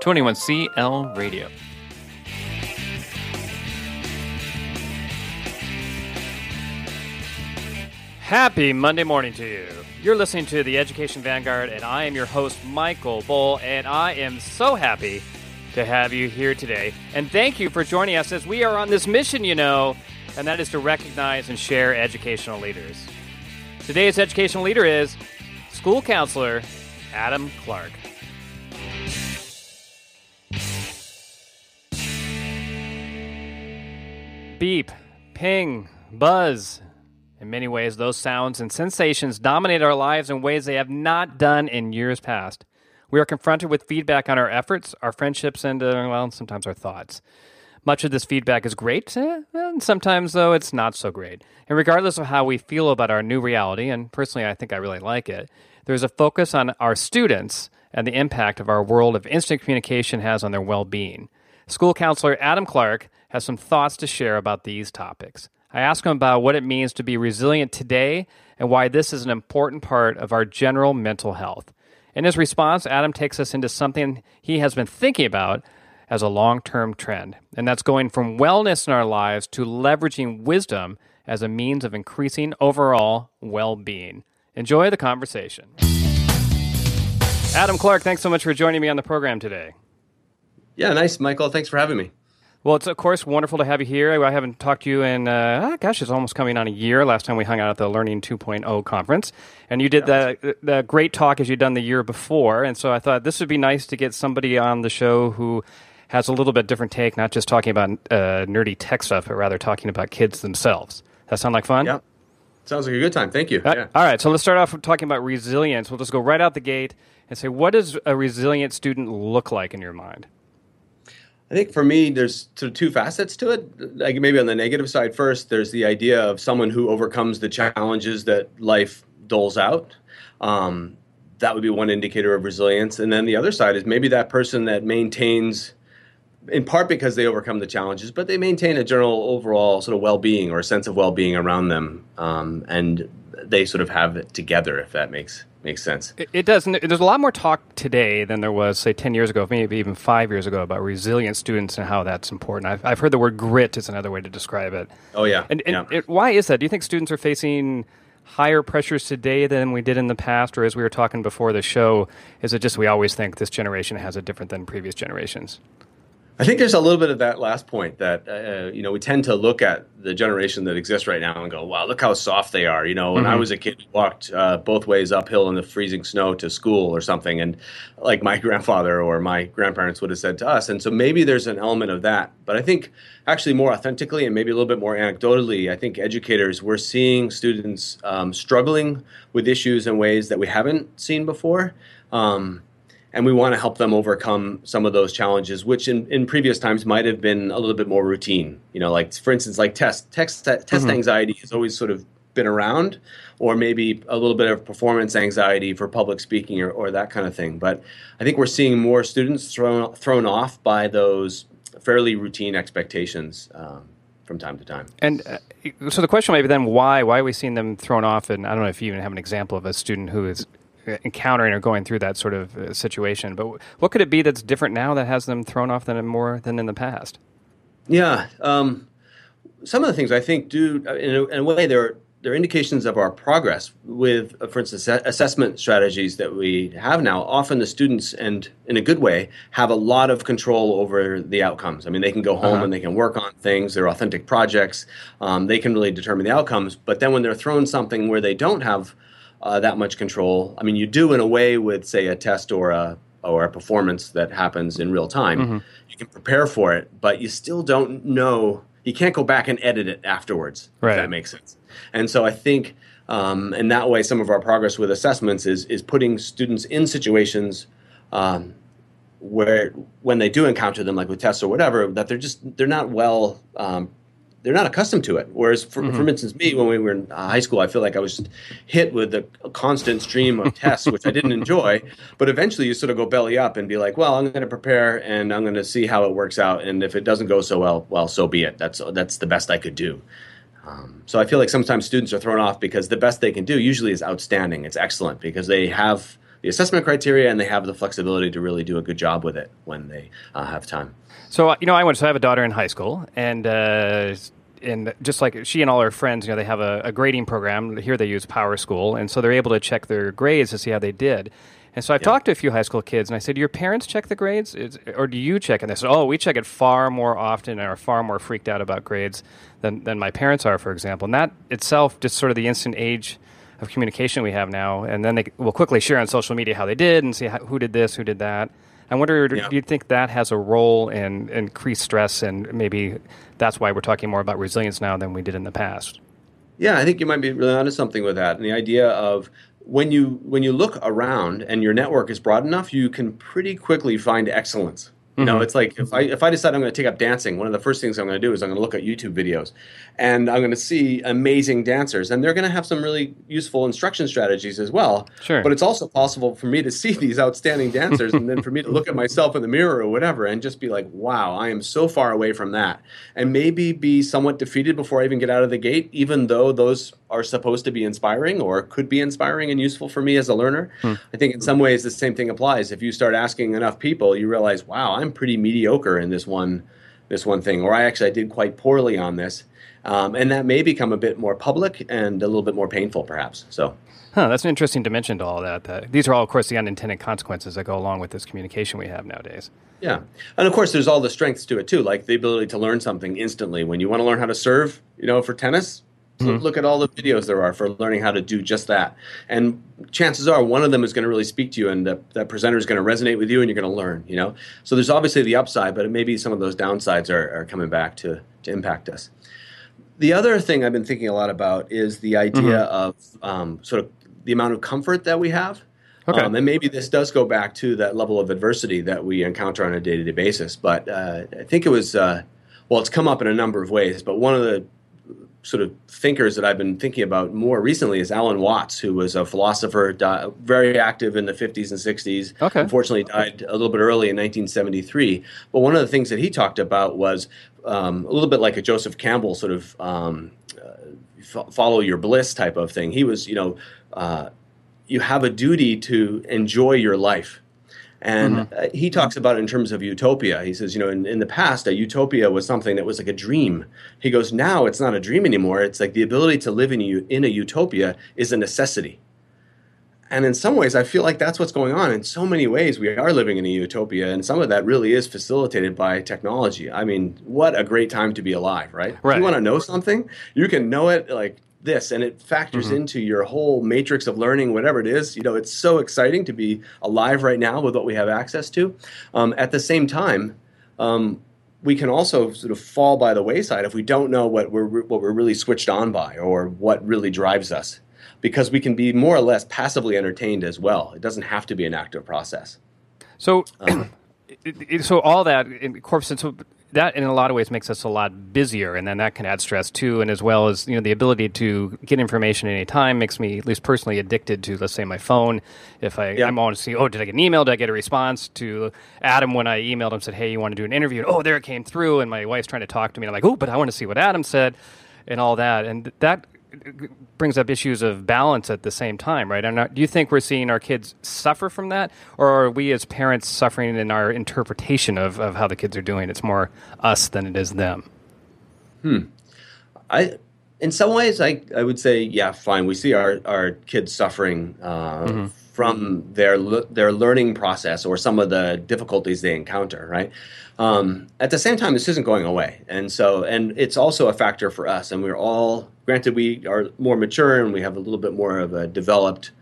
21CL Radio. Happy Monday morning to you. You're listening to the Education Vanguard, and I am your host, Michael Bull, and I am so happy to have you here today. And thank you for joining us as we are on this mission, you know, and that is to recognize and share educational leaders. Today's educational leader is school counselor Adam Clark. Beep, ping, buzz. In many ways, those sounds and sensations dominate our lives in ways they have not done in years past. We are confronted with feedback on our efforts, our friendships, and, uh, well, sometimes our thoughts. Much of this feedback is great, eh, and sometimes, though, it's not so great. And regardless of how we feel about our new reality, and personally, I think I really like it, there's a focus on our students and the impact of our world of instant communication has on their well being. School counselor Adam Clark has some thoughts to share about these topics. I ask him about what it means to be resilient today and why this is an important part of our general mental health. In his response, Adam takes us into something he has been thinking about as a long term trend, and that's going from wellness in our lives to leveraging wisdom as a means of increasing overall well being. Enjoy the conversation. Adam Clark, thanks so much for joining me on the program today. Yeah, nice, Michael. Thanks for having me. Well, it's of course wonderful to have you here. I haven't talked to you in, uh, ah, gosh, it's almost coming on a year. Last time we hung out at the Learning 2.0 conference, and you did the the great talk as you'd done the year before. And so I thought this would be nice to get somebody on the show who has a little bit different take, not just talking about uh, nerdy tech stuff, but rather talking about kids themselves. That sound like fun? Yeah. Sounds like a good time. Thank you. Uh, yeah. All right. So let's start off talking about resilience. We'll just go right out the gate and say, what does a resilient student look like in your mind? I think for me, there's sort of two facets to it. Like maybe on the negative side first, there's the idea of someone who overcomes the challenges that life doles out. Um, that would be one indicator of resilience. And then the other side is maybe that person that maintains in part because they overcome the challenges, but they maintain a general overall sort of well-being or a sense of well-being around them, um, and they sort of have it together. If that makes makes sense, it, it does. There's a lot more talk today than there was, say, ten years ago, maybe even five years ago, about resilient students and how that's important. I've, I've heard the word grit is another way to describe it. Oh yeah, and, and yeah. It, why is that? Do you think students are facing higher pressures today than we did in the past, or as we were talking before the show, is it just we always think this generation has it different than previous generations? I think there's a little bit of that last point that uh, you know we tend to look at the generation that exists right now and go, "Wow, look how soft they are." You know, when mm-hmm. I was a kid, we walked uh, both ways uphill in the freezing snow to school or something, and like my grandfather or my grandparents would have said to us. And so maybe there's an element of that, but I think actually more authentically and maybe a little bit more anecdotally, I think educators we're seeing students um, struggling with issues in ways that we haven't seen before. Um, and we want to help them overcome some of those challenges, which in, in previous times might have been a little bit more routine. You know, like for instance, like test test test mm-hmm. anxiety has always sort of been around, or maybe a little bit of performance anxiety for public speaking or, or that kind of thing. But I think we're seeing more students thrown thrown off by those fairly routine expectations. Um, from time to time. And uh, so the question might be then why why are we seeing them thrown off? And I don't know if you even have an example of a student who is encountering or going through that sort of uh, situation. But what could it be that's different now that has them thrown off than more than in the past? Yeah, um, some of the things I think do uh, in a, in a way they're they're indications of our progress with, uh, for instance, assessment strategies that we have now. Often the students, and in a good way, have a lot of control over the outcomes. I mean, they can go home uh-huh. and they can work on things. They're authentic projects. Um, they can really determine the outcomes. But then when they're thrown something where they don't have uh, that much control. I mean, you do in a way with, say, a test or a or a performance that happens in real time. Mm-hmm. You can prepare for it, but you still don't know. You can't go back and edit it afterwards. Right. If that makes sense. And so I think, um, in that way, some of our progress with assessments is is putting students in situations. Um, where when they do encounter them, like with tests or whatever, that they're just they're not well um, they're not accustomed to it. Whereas, for, mm-hmm. for instance, me when we were in high school, I feel like I was hit with a, a constant stream of tests, which I didn't enjoy. But eventually, you sort of go belly up and be like, "Well, I'm going to prepare and I'm going to see how it works out. And if it doesn't go so well, well, so be it. That's that's the best I could do." Um, so I feel like sometimes students are thrown off because the best they can do usually is outstanding. It's excellent because they have the assessment criteria and they have the flexibility to really do a good job with it when they uh, have time. So you know, I went. So I have a daughter in high school, and uh, and just like she and all her friends, you know, they have a, a, grading program. Here they use PowerSchool, and so they're able to check their grades to see how they did. And so I've yeah. talked to a few high school kids, and I said, "Do your parents check the grades, or do you check?" And they said, "Oh, we check it far more often and are far more freaked out about grades than than my parents are, for example." And that itself, just sort of the instant age of communication we have now, and then they will quickly share on social media how they did and see how, who did this, who did that. I wonder, yeah. do you think that has a role in increased stress, and maybe that's why we're talking more about resilience now than we did in the past? Yeah, I think you might be really onto something with that, and the idea of when you when you look around and your network is broad enough, you can pretty quickly find excellence. You know, mm-hmm. it's like if I if I decide I'm going to take up dancing, one of the first things I'm going to do is I'm going to look at YouTube videos, and I'm going to see amazing dancers, and they're going to have some really useful instruction strategies as well. Sure. But it's also possible for me to see these outstanding dancers, and then for me to look at myself in the mirror or whatever, and just be like, "Wow, I am so far away from that," and maybe be somewhat defeated before I even get out of the gate, even though those are supposed to be inspiring or could be inspiring and useful for me as a learner. Hmm. I think in some ways the same thing applies. If you start asking enough people, you realize, wow, I'm pretty mediocre in this one this one thing, or I actually I did quite poorly on this. Um, and that may become a bit more public and a little bit more painful, perhaps. So, huh, that's an interesting dimension to all that. that. These are all, of course, the unintended consequences that go along with this communication we have nowadays. Yeah, and of course, there's all the strengths to it too, like the ability to learn something instantly. When you want to learn how to serve, you know, for tennis, Mm-hmm. Look at all the videos there are for learning how to do just that. And chances are one of them is going to really speak to you and the, that presenter is going to resonate with you and you're going to learn, you know? So there's obviously the upside, but maybe some of those downsides are, are coming back to, to impact us. The other thing I've been thinking a lot about is the idea mm-hmm. of um, sort of the amount of comfort that we have. Okay. Um, and maybe this does go back to that level of adversity that we encounter on a day to day basis. But uh, I think it was, uh, well, it's come up in a number of ways. But one of the sort of thinkers that I've been thinking about more recently is Alan Watts, who was a philosopher, di- very active in the 50s and 60s. Okay. Unfortunately, died a little bit early in 1973. But one of the things that he talked about was um, a little bit like a Joseph Campbell sort of um, uh, f- follow your bliss type of thing. He was, you know, uh, you have a duty to enjoy your life and mm-hmm. uh, he talks about it in terms of utopia. He says, you know, in, in the past, a utopia was something that was like a dream. He goes, now it's not a dream anymore. It's like the ability to live in a, in a utopia is a necessity. And in some ways, I feel like that's what's going on. In so many ways, we are living in a utopia, and some of that really is facilitated by technology. I mean, what a great time to be alive, right? right. If you want to know something, you can know it like this and it factors mm-hmm. into your whole matrix of learning whatever it is. You know it's so exciting to be alive right now with what we have access to. Um, at the same time um, we can also sort of fall by the wayside if we don't know what we're what we're really switched on by or what really drives us because we can be more or less passively entertained as well. It doesn't have to be an active process. So um, so all that in corpus so that in a lot of ways makes us a lot busier and then that can add stress too and as well as you know the ability to get information at any time makes me at least personally addicted to let's say my phone. If i yeah. i'm on to see oh did i get an email? Did i get a response to adam when i emailed him said hey you want to do an interview? And, oh there it came through and my wife's trying to talk to me and i'm like oh but i want to see what adam said and all that and that brings up issues of balance at the same time, right? Not, do you think we're seeing our kids suffer from that, or are we as parents suffering in our interpretation of, of how the kids are doing? It's more us than it is them. Hmm. I, in some ways, I, I would say, yeah, fine. We see our, our kids suffering uh, mm-hmm. From their their learning process or some of the difficulties they encounter, right? Um, at the same time, this isn't going away, and so and it's also a factor for us. And we're all granted we are more mature and we have a little bit more of a developed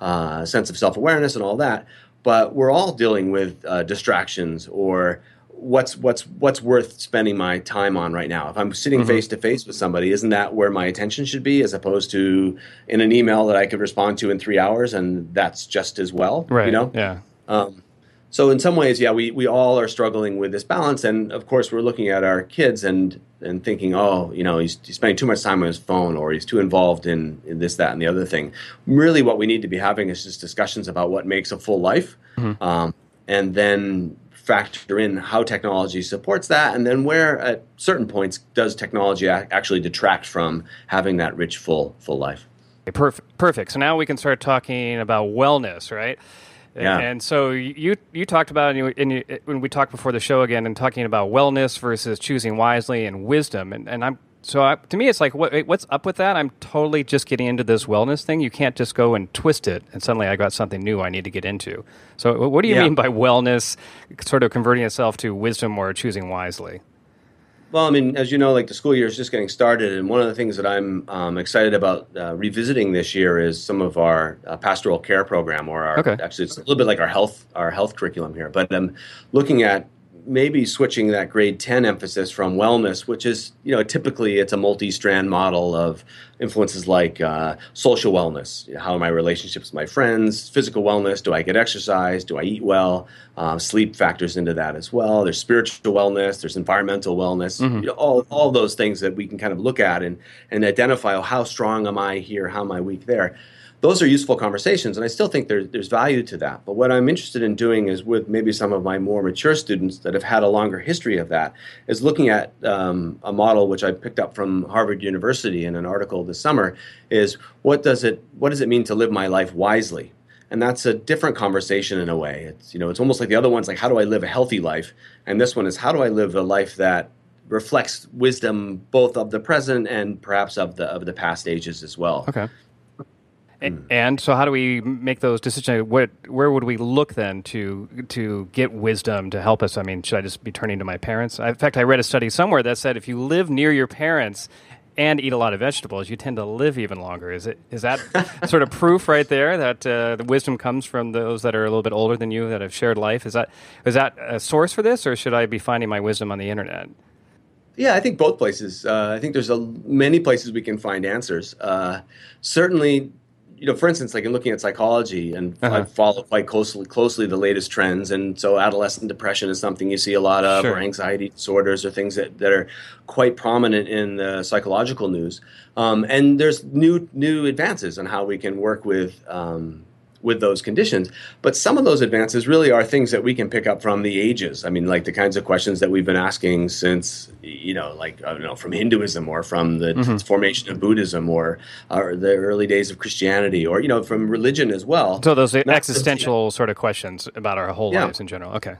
uh, sense of self awareness and all that. But we're all dealing with uh, distractions or what's what's what's worth spending my time on right now. If I'm sitting face to face with somebody, isn't that where my attention should be, as opposed to in an email that I could respond to in three hours, and that's just as well. Right. You know. Yeah. Um, so in some ways, yeah, we, we all are struggling with this balance, and of course, we're looking at our kids and and thinking, oh, you know, he's, he's spending too much time on his phone, or he's too involved in, in this, that, and the other thing. Really, what we need to be having is just discussions about what makes a full life, mm-hmm. um, and then factor in how technology supports that, and then where at certain points does technology actually detract from having that rich, full, full life. Perfect. Perfect. So now we can start talking about wellness, right? Yeah. And so you you talked about and, you, and you, when we talked before the show again and talking about wellness versus choosing wisely and wisdom and, and I'm so I, to me it's like what, what's up with that? I'm totally just getting into this wellness thing. You can't just go and twist it and suddenly I got something new I need to get into. So what do you Yeah. mean by wellness? Sort of converting itself to wisdom or choosing wisely. Well, I mean, as you know, like the school year is just getting started, and one of the things that I'm um, excited about uh, revisiting this year is some of our uh, pastoral care program, or our Okay. actually it's a little bit like our health our health curriculum here. But I'm looking at maybe switching that grade 10 emphasis from wellness which is you know typically it's a multi-strand model of influences like uh, social wellness. You know, how are my relationships with my friends? Physical wellness do i get exercise? Do i eat well? Uh, sleep factors into that as well. There's spiritual wellness there's environmental wellness you know, all, all those things that we can kind of look at and, and identify oh, how strong am i here? How am i weak there those are useful conversations, and I still think there, there's value to that. But what I'm interested in doing is with maybe some of my more mature students that have had a longer history of that, is looking at um, a model which I picked up from Harvard University in an article this summer. Is what does it what does it mean to live my life wisely? And that's a different conversation in a way. It's you know it's almost like the other one's like how do I live a healthy life, and this one is how do I live a life that reflects wisdom both of the present and perhaps of the of the past ages as well. Okay. A- And so, how do we make those decisions? What, where would we look then to to get wisdom to help us? I mean, should I just be turning to my parents? In fact, I read a study somewhere that said if you live near your parents and eat a lot of vegetables, you tend to live even longer. Is it is that sort of proof right there that uh, the wisdom comes from those that are a little bit older than you that have shared life? Is that is that a source for this, or should I be finding my wisdom on the internet? Yeah, I think both places. Uh, I think there's a, many places we can find answers. Uh, certainly, you know, for instance, like in looking at psychology, and Uh-huh. I follow quite closely closely the latest trends, and so adolescent depression is something you see a lot of, Sure. or anxiety disorders, or things that, that are quite prominent in the psychological news. Um, and there's new new advances on how we can work with. Um, with those conditions. But some of those advances really are things that we can pick up from the ages. I mean, like the kinds of questions that we've been asking since, you know, like, I don't know, from Hinduism or from the mm-hmm. formation of Buddhism or, or the early days of Christianity or, you know, from religion as well. So those That's- existential sort of questions about our whole Yeah. lives in general. Okay.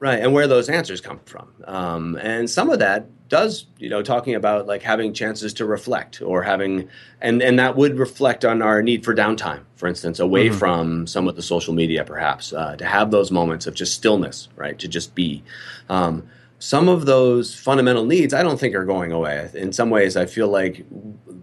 Right, and where those answers come from. Um, and some of that does, you know, talking about like having chances to reflect or having, and, and that would reflect on our need for downtime, for instance, away from some of the social media, perhaps, uh, to have those moments of just stillness, right, to just be. Um, some of those fundamental needs, I don't think are going away. In some ways, I feel like,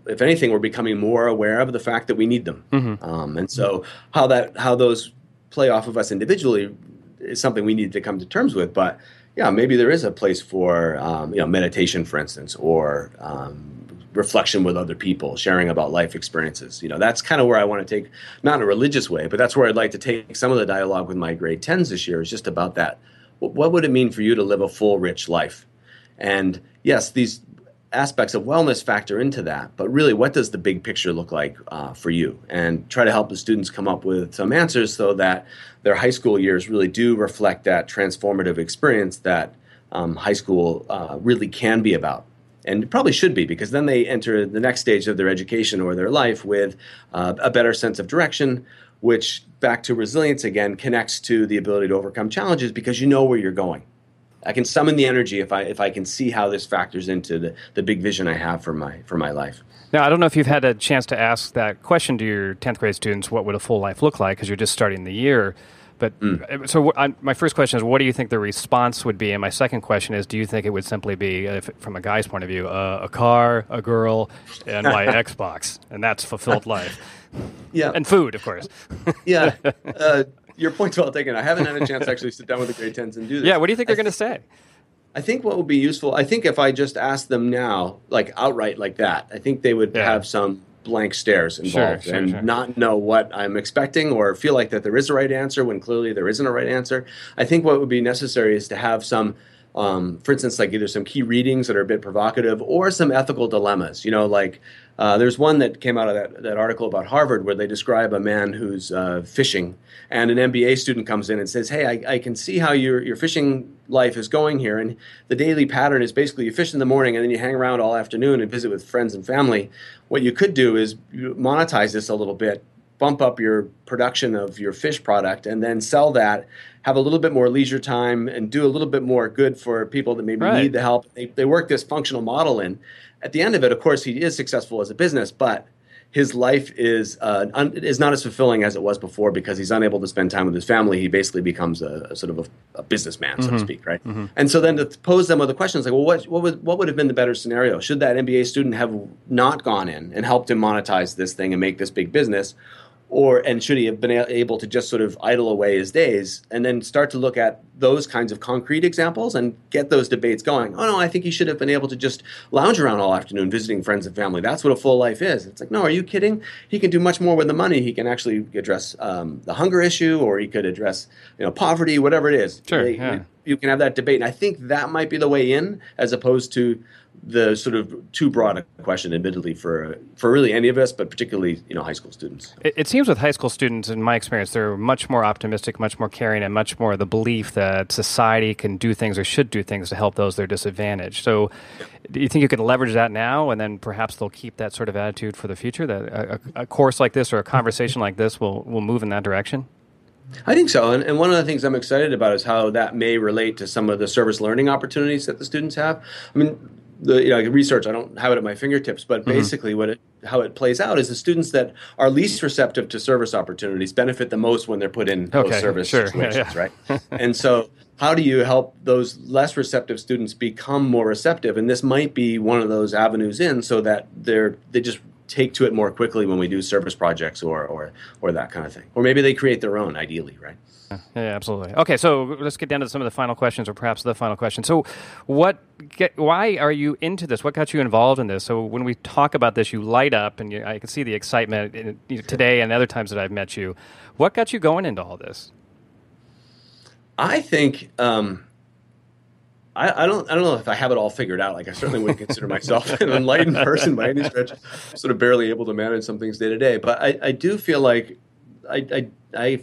if anything, we're becoming more aware of the fact that we need them. Um, and so, how that how those play off of us individually is something we need to come to terms with. But yeah, maybe there is a place for um, you know meditation, for instance, or um, reflection with other people, sharing about life experiences. You know, that's kind of where I want to take, not in a religious way, but that's where I'd like to take some of the dialogue with my grade tens this year. Is just about that. What, what would it mean for you to live a full, rich life? And yes, these aspects of wellness factor into that, but really, what does the big picture look like uh, for you? And try to help the students come up with some answers so that their high school years really do reflect that transformative experience that um, high school uh, really can be about. And probably should be because then they enter the next stage of their education or their life with uh, a better sense of direction, which, back to resilience again, connects to the ability to overcome challenges because you know where you're going. I can summon the energy if I if I can see how this factors into the, the big vision I have for my for my life. Now, I don't know if you've had a chance to ask that question to your 10th grade students what would a full life look like because you're just starting the year. But uh, so I, my first question is, what do you think the response would be? And my second question is, do you think it would simply be, if, from a guy's point of view, uh, a car, a girl, and my Xbox, and that's fulfilled life, Yeah, and food, of course. yeah. Uh, your point's well taken. I haven't had a chance to actually sit down with the grade tens and do this. yeah. What do you think they're going to say? I think what would be useful, I think if I just asked them now, like outright like that, I think they would Yeah. have some blank stares involved sure, and sure. not know what I'm expecting or feel like that there is a right answer when clearly there isn't a right answer. I think what would be necessary is to have some um, for instance, like either some key readings that are a bit provocative or some ethical dilemmas. You know, like uh, there's one that came out of that, that article about Harvard where they describe a man who's uh, fishing, and an MBA student comes in and says, "Hey, I, I, can see how your your fishing life is going here, and the daily pattern is basically you fish in the morning and then you hang around all afternoon and visit with friends and family. What you could do is monetize this a little bit." Bump up your production of your fish product and then sell that have a little bit more leisure time and do a little bit more good for people that maybe right. need the help. They, they work this functional model in. At the end of it, of course, he is successful as a business, but his life is uh, un- is not as fulfilling as it was before because he's unable to spend time with his family. He basically becomes a, a sort of a, a businessman, mm-hmm. so to mm-hmm. speak, right? Mm-hmm. And so then to pose them with the questions like, well, what what would what would have been the better scenario? Should that MBA student have not gone in and helped him monetize this thing and make this big business, or and should he have been able to just sort of idle away his days and then start to look at those kinds of concrete examples and get those debates going? Oh no i think he should have been able to just lounge around all afternoon visiting friends and family. That's what a full life is. It's like no are you kidding? He can do much more with the money. He can actually address um, the hunger issue or he could address you know poverty whatever it is. Sure, yeah. you can have that debate. And i think that might be the way in as opposed to the sort of too broad a question, admittedly, for for really any of us, but particularly you know high school students. It, it, seems with high school students, in my experience, they're much more optimistic, much more caring, and much more the belief that society can do things or should do things to help those that are disadvantaged. So, do you think you can leverage that now, and then perhaps they'll keep that sort of attitude for the future? That a, a course like this or a conversation like this will will move in that direction. I think so. And, and, one of the things I'm excited about is how that may relate to some of the service learning opportunities that the students have. I mean, the you know research I don't have it at my fingertips, but mm-hmm. basically what it how it plays out is the students that are least receptive to service opportunities benefit the most when they're put in okay, those service sure. situations, yeah, yeah. right? and so how do you help those less receptive students become more receptive? And this might be one of those avenues in so that they're they just take to it more quickly when we do service projects or or or that kind of thing. Or maybe they create their own ideally, right? Yeah, absolutely. Okay, so let's get down to some of the final questions, or perhaps the final question. So, what? Get, why are you into this? What got you involved in this? So, when we talk about this, you light up, and you, I can see the excitement in, you know, today and other times that I've met you. What got you going into all this? I think um, I, I, don't I don't know if I have it all figured out. Like I certainly wouldn't consider myself an enlightened person by any stretch. I'm sort of barely able to manage some things day to day, but I, I do feel like I, I, I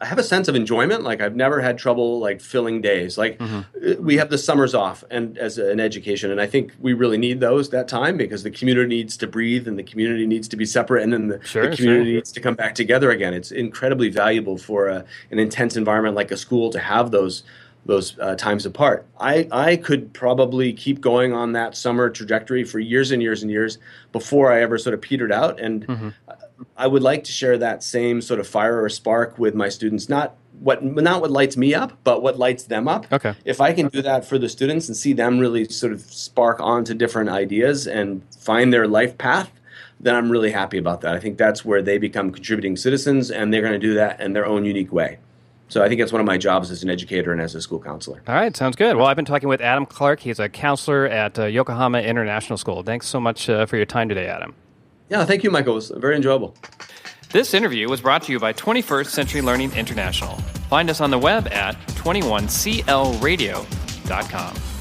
I have a sense of enjoyment. Like I've never had trouble like filling days. Like mm-hmm. we have the summers off and as an education, and I think we really need those that time because the community needs to breathe and the community needs to be separate, and then the, sure, the community sure. needs to come back together again. It's incredibly valuable for a, an intense environment like a school to have those those uh, times apart. I, I could probably keep going on that summer trajectory for years and years and years before I ever sort of petered out. And mm-hmm. I would like to share that same sort of fire or spark with my students. Not what not what lights me up, but what lights them up. Okay. If I can do that for the students and see them really sort of spark onto different ideas and find their life path, then I'm really happy about that. I think that's where they become contributing citizens, and they're going to do that in their own unique way. So I think that's one of my jobs as an educator and as a school counselor. All right, sounds good. Well, I've been talking with Adam Clark. He's a counselor at uh, Yokohama International School. Thanks so much uh, for your time today, Adam. Yeah, thank you, Michael. It was very enjoyable. This interview was brought to you by 21st Century Learning International. Find us on the web at 21clradio.com.